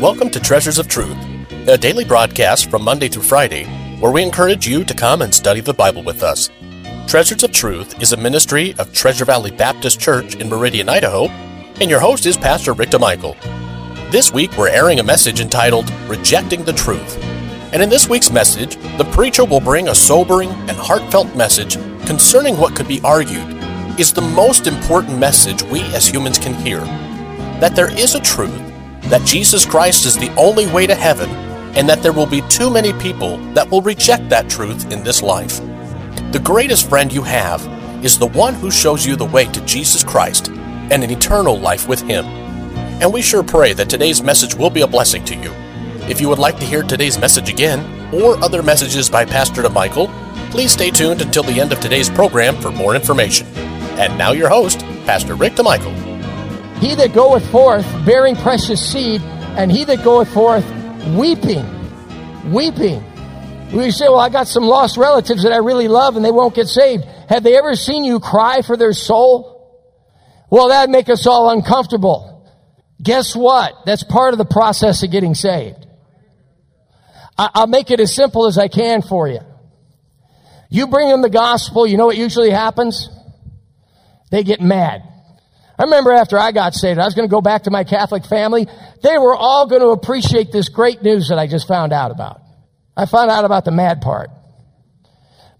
Welcome to Treasures of Truth, a daily broadcast from Monday through Friday where we encourage you to come and study the Bible with us. Treasures of Truth is a ministry of Treasure Valley Baptist Church in Meridian, Idaho, and your host is Pastor Rick DeMichael. This week we're airing a message entitled Rejecting the Truth. And in this week's message, the preacher will bring a sobering and heartfelt message concerning what could be argued is the most important message we as humans can hear that there is a truth, that Jesus Christ is the only way to heaven, and that there will be too many people that will reject that truth in this life. The greatest friend you have is the one who shows you the way to Jesus Christ and an eternal life with Him. And we sure pray that today's message will be a blessing to you. If you would like to hear today's message again, or other messages by Pastor DeMichael, please stay tuned until the end of today's program for more information. And now your host, Pastor Rick DeMichael. He that goeth forth bearing precious seed, and he that goeth forth weeping, weeping. We say, well, I got some lost relatives that I really love and they won't get saved. Have they ever seen you cry for their soul? Well, that'd make us all uncomfortable. Guess what? That's part of the process of getting saved. I- will make it as simple as I can for you. You bring them the gospel, you know what usually happens? They get mad. I remember after I got saved, I was going to go back to my Catholic family. They were all going to appreciate this great news that I just found out about. I found out about the mad part.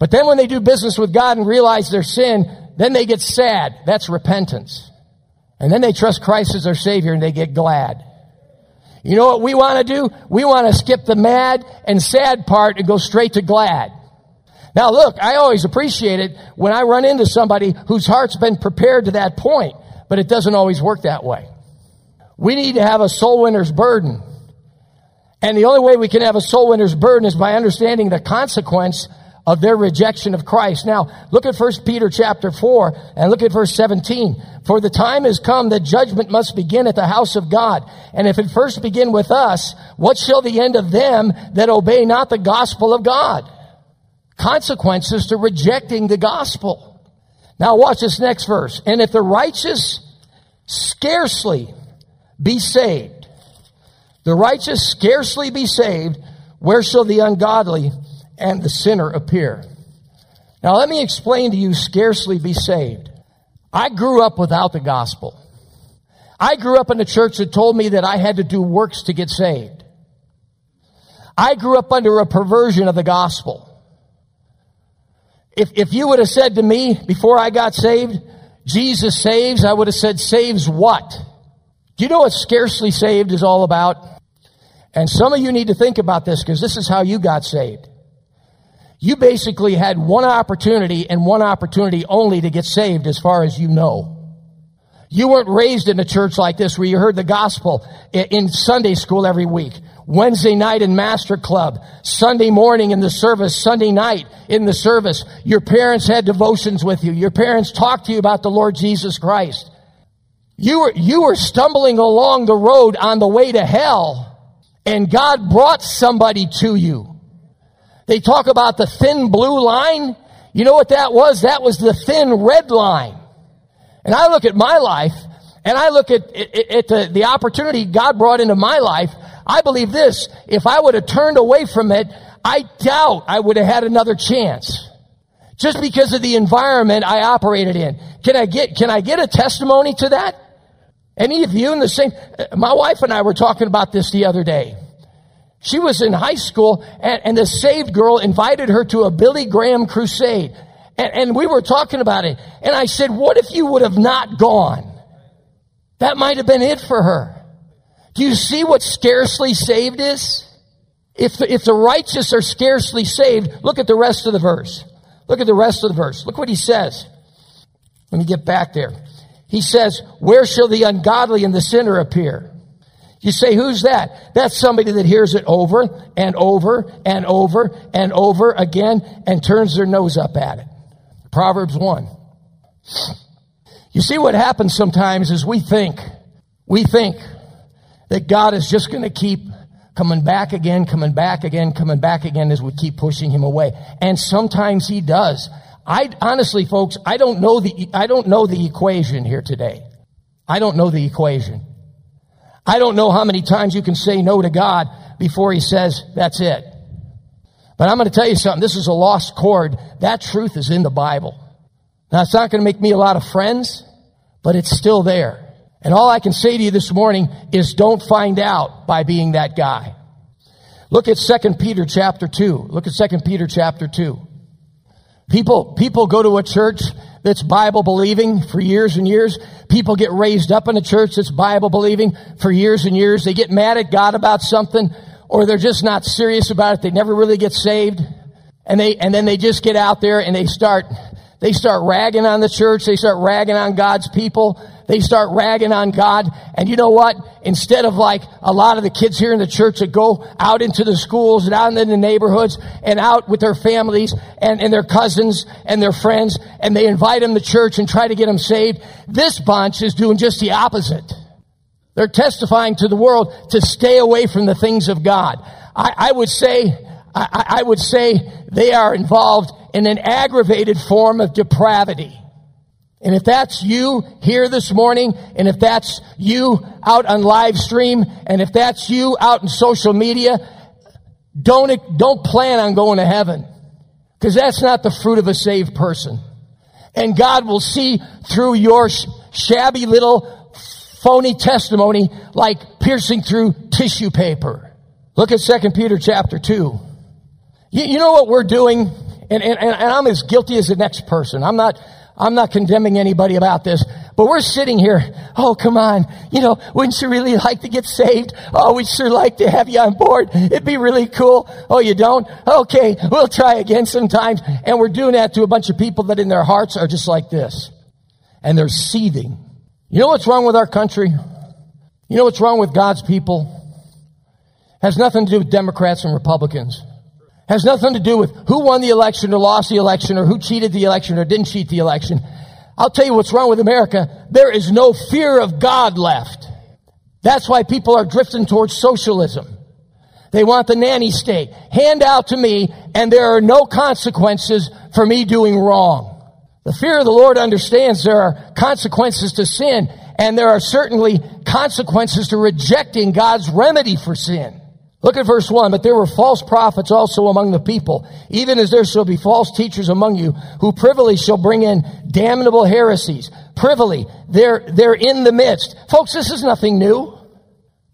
But then when they do business with God and realize their sin, then they get sad. That's repentance. And then they trust Christ as their Savior and they get glad. You know what we want to do? We want to skip the mad and sad part and go straight to glad. Now look, I always appreciate it when I run into somebody whose heart's been prepared to that point, but it doesn't always work that way. We need to have a soul winner's burden. And the only way we can have a soul winner's burden is by understanding the consequence of their rejection of Christ. Now, look at 1 Peter chapter 4 and look at verse 17. For the time has come that judgment must begin at the house of God. And if it first begin with us, what shall the end of them that obey not the gospel of God? Consequences to rejecting the gospel. Now watch this next verse. And if the righteous scarcely be saved, the righteous scarcely be saved, where shall the ungodly and the sinner appear? Now let me explain to you scarcely be saved. I grew up without the gospel. I grew up in a church that told me that I had to do works to get saved. I grew up under a perversion of the gospel if, if you would have said to me before I got saved, Jesus saves, I would have said, saves what? Do you know what scarcely saved is all about? And some of you need to think about this because this is how you got saved. You basically had one opportunity and one opportunity only to get saved as far as you know. You weren't raised in a church like this where you heard the gospel in Sunday school every week. Wednesday night in Master Club, Sunday morning in the service, Sunday night in the service. Your parents had devotions with you. Your parents talked to you about the Lord Jesus Christ. You were, you were stumbling along the road on the way to hell and God brought somebody to you. They talk about the thin blue line. You know what that was? That was the thin red line. And I look at my life and I look at, at, at the, the opportunity God brought into my life. I believe this, if I would have turned away from it, I doubt I would have had another chance. Just because of the environment I operated in. Can I get, can I get a testimony to that? Any of you in the same, my wife and I were talking about this the other day. She was in high school and, and the saved girl invited her to a Billy Graham crusade. And, and we were talking about it. And I said, what if you would have not gone? That might have been it for her. Do you see what scarcely saved is? If the, if the righteous are scarcely saved, look at the rest of the verse. Look at the rest of the verse. Look what he says. Let me get back there. He says, where shall the ungodly and the sinner appear? You say, who's that? That's somebody that hears it over and over and over and over again and turns their nose up at it. Proverbs 1. You see what happens sometimes is we think, we think that God is just going to keep coming back again, coming back again, coming back again as we keep pushing him away. And sometimes he does. I honestly, folks, I don't know the, I don't know the equation here today. I don't know the equation. I don't know how many times you can say no to God before he says, that's it. But I'm going to tell you something. This is a lost chord. That truth is in the Bible. Now, it's not going to make me a lot of friends, but it's still there. And all I can say to you this morning is don't find out by being that guy. Look at 2 Peter chapter 2. Look at 2 Peter chapter 2. People, people go to a church that's Bible believing for years and years. People get raised up in a church that's Bible believing for years and years. They get mad at God about something or they're just not serious about it. They never really get saved. And they, and then they just get out there and they start, they start ragging on the church. They start ragging on God's people. They start ragging on God. And you know what? Instead of like a lot of the kids here in the church that go out into the schools and out in the neighborhoods and out with their families and, and their cousins and their friends and they invite them to church and try to get them saved, this bunch is doing just the opposite. They're testifying to the world to stay away from the things of God. I, I would say, I, I would say they are involved in an aggravated form of depravity. And if that's you here this morning, and if that's you out on live stream, and if that's you out in social media, don't, don't plan on going to heaven. Because that's not the fruit of a saved person. And God will see through your shabby little phony testimony like piercing through tissue paper. Look at 2 Peter chapter 2. You, you know what we're doing? And, and, and I'm as guilty as the next person. I'm not, I'm not condemning anybody about this, but we're sitting here. Oh, come on. You know, wouldn't you really like to get saved? Oh, we'd sure like to have you on board. It'd be really cool. Oh, you don't? Okay, we'll try again sometimes. And we're doing that to a bunch of people that in their hearts are just like this. And they're seething you know what's wrong with our country? You know what's wrong with God's people? Has nothing to do with Democrats and Republicans. Has nothing to do with who won the election or lost the election or who cheated the election or didn't cheat the election. I'll tell you what's wrong with America. There is no fear of God left. That's why people are drifting towards socialism. They want the nanny state. Hand out to me and there are no consequences for me doing wrong. The fear of the Lord understands there are consequences to sin, and there are certainly consequences to rejecting God's remedy for sin. Look at verse 1. But there were false prophets also among the people, even as there shall be false teachers among you, who privily shall bring in damnable heresies. Privily. They're, they're in the midst. Folks, this is nothing new.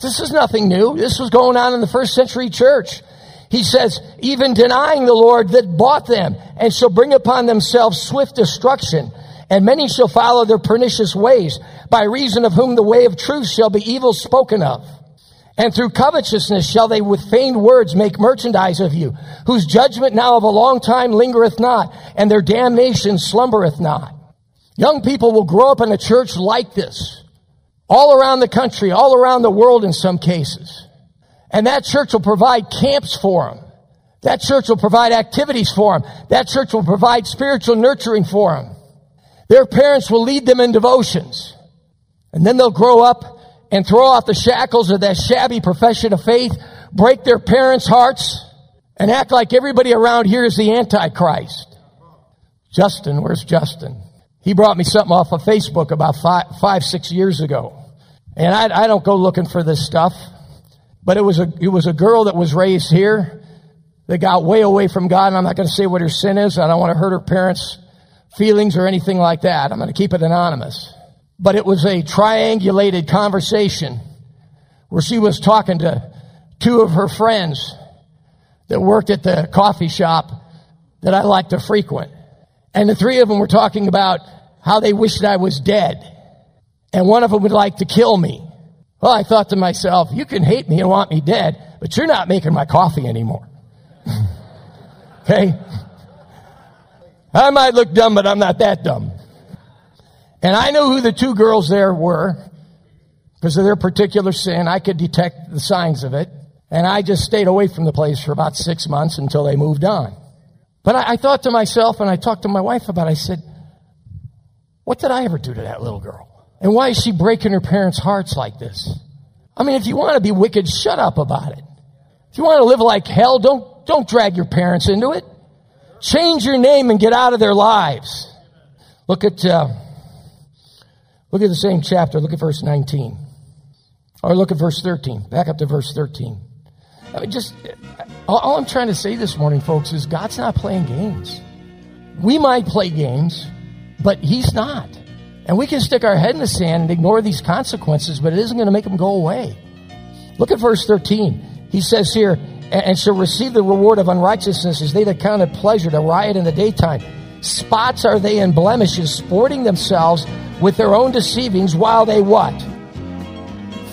This is nothing new. This was going on in the first century church. He says, even denying the Lord that bought them and shall bring upon themselves swift destruction. And many shall follow their pernicious ways, by reason of whom the way of truth shall be evil spoken of. And through covetousness shall they with feigned words make merchandise of you, whose judgment now of a long time lingereth not, and their damnation slumbereth not. Young people will grow up in a church like this, all around the country, all around the world in some cases. And that church will provide camps for them. That church will provide activities for them. That church will provide spiritual nurturing for them. Their parents will lead them in devotions. And then they'll grow up and throw off the shackles of that shabby profession of faith, break their parents' hearts, and act like everybody around here is the Antichrist. Justin, where's Justin? He brought me something off of Facebook about five, five six years ago. And I, I don't go looking for this stuff. But it was a, it was a girl that was raised here that got way away from God. And I'm not going to say what her sin is. I don't want to hurt her parents' feelings or anything like that. I'm going to keep it anonymous. But it was a triangulated conversation where she was talking to two of her friends that worked at the coffee shop that I like to frequent. And the three of them were talking about how they wished I was dead. And one of them would like to kill me. Well, I thought to myself, you can hate me and want me dead, but you're not making my coffee anymore. okay? I might look dumb, but I'm not that dumb. And I know who the two girls there were because of their particular sin. I could detect the signs of it. And I just stayed away from the place for about six months until they moved on. But I, I thought to myself, and I talked to my wife about it, I said, what did I ever do to that little girl? And why is she breaking her parents' hearts like this? I mean, if you want to be wicked, shut up about it. If you want to live like hell, don't, don't drag your parents into it. Change your name and get out of their lives. Look at, uh, look at the same chapter. Look at verse 19. Or look at verse 13. Back up to verse 13. I mean, just all, all I'm trying to say this morning, folks, is God's not playing games. We might play games, but He's not. And we can stick our head in the sand and ignore these consequences, but it isn't going to make them go away. Look at verse 13. He says here, and shall receive the reward of unrighteousness as they that count it pleasure to riot in the daytime. Spots are they and blemishes, sporting themselves with their own deceivings while they what?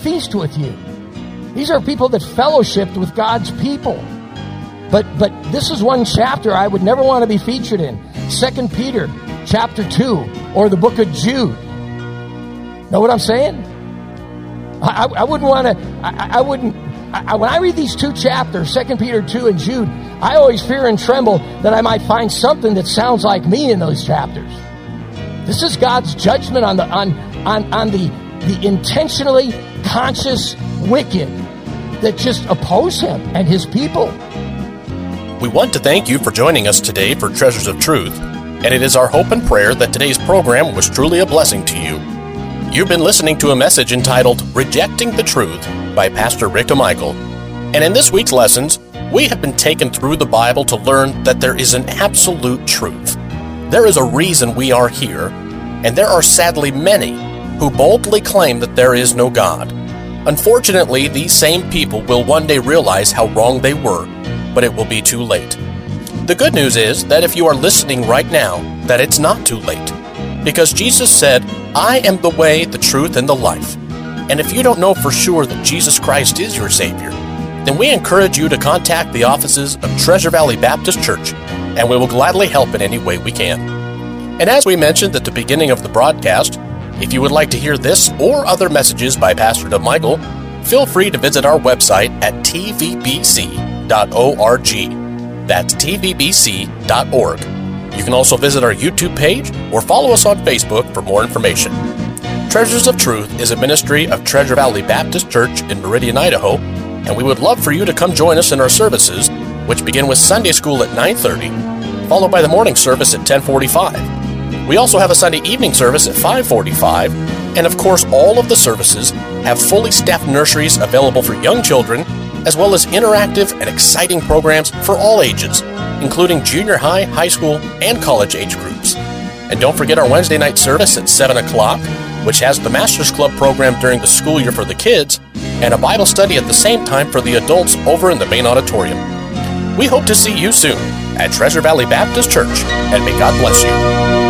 Feast with you. These are people that fellowshipped with God's people. But but this is one chapter I would never want to be featured in. Second Peter chapter 2 or the book of Jude. Know what I'm saying? I, I, wouldn't want to, I, I wouldn't, I, when I read these two chapters, Second Peter 2 and Jude, I always fear and tremble that I might find something that sounds like me in those chapters. This is God's judgment on the, on, on, on the, the intentionally conscious wicked that just oppose him and his people. We want to thank you for joining us today for Treasures of Truth, and it is our hope and prayer that today's program was truly a blessing to you. You've been listening to a message entitled Rejecting the Truth by Pastor Rick DeMichael. And in this week's lessons, we have been taken through the Bible to learn that there is an absolute truth. There is a reason we are here, and there are sadly many who boldly claim that there is no God. Unfortunately, these same people will one day realize how wrong they were, but it will be too late. The good news is that if you are listening right now, that it's not too late. Because Jesus said, I am the way, the truth, and the life. And if you don't know for sure that Jesus Christ is your Savior, then we encourage you to contact the offices of Treasure Valley Baptist Church, and we will gladly help in any way we can. And as we mentioned at the beginning of the broadcast, if you would like to hear this or other messages by Pastor DeMichael, feel free to visit our website at tvbc.org. That's tvbc.org. You can also visit our YouTube page or follow us on Facebook for more information. Treasures of Truth is a ministry of Treasure Valley Baptist Church in Meridian, Idaho, and we would love for you to come join us in our services, which begin with Sunday school at 9:30, followed by the morning service at 10:45. We also have a Sunday evening service at 5:45, and of course, all of the services have fully staffed nurseries available for young children, as well as interactive and exciting programs for all ages including junior high, high school, and college age groups. And don't forget our Wednesday night service at 7 o'clock, which has the Masters Club program during the school year for the kids, and a Bible study at the same time for the adults over in the main auditorium. We hope to see you soon at Treasure Valley Baptist Church, and may God bless you.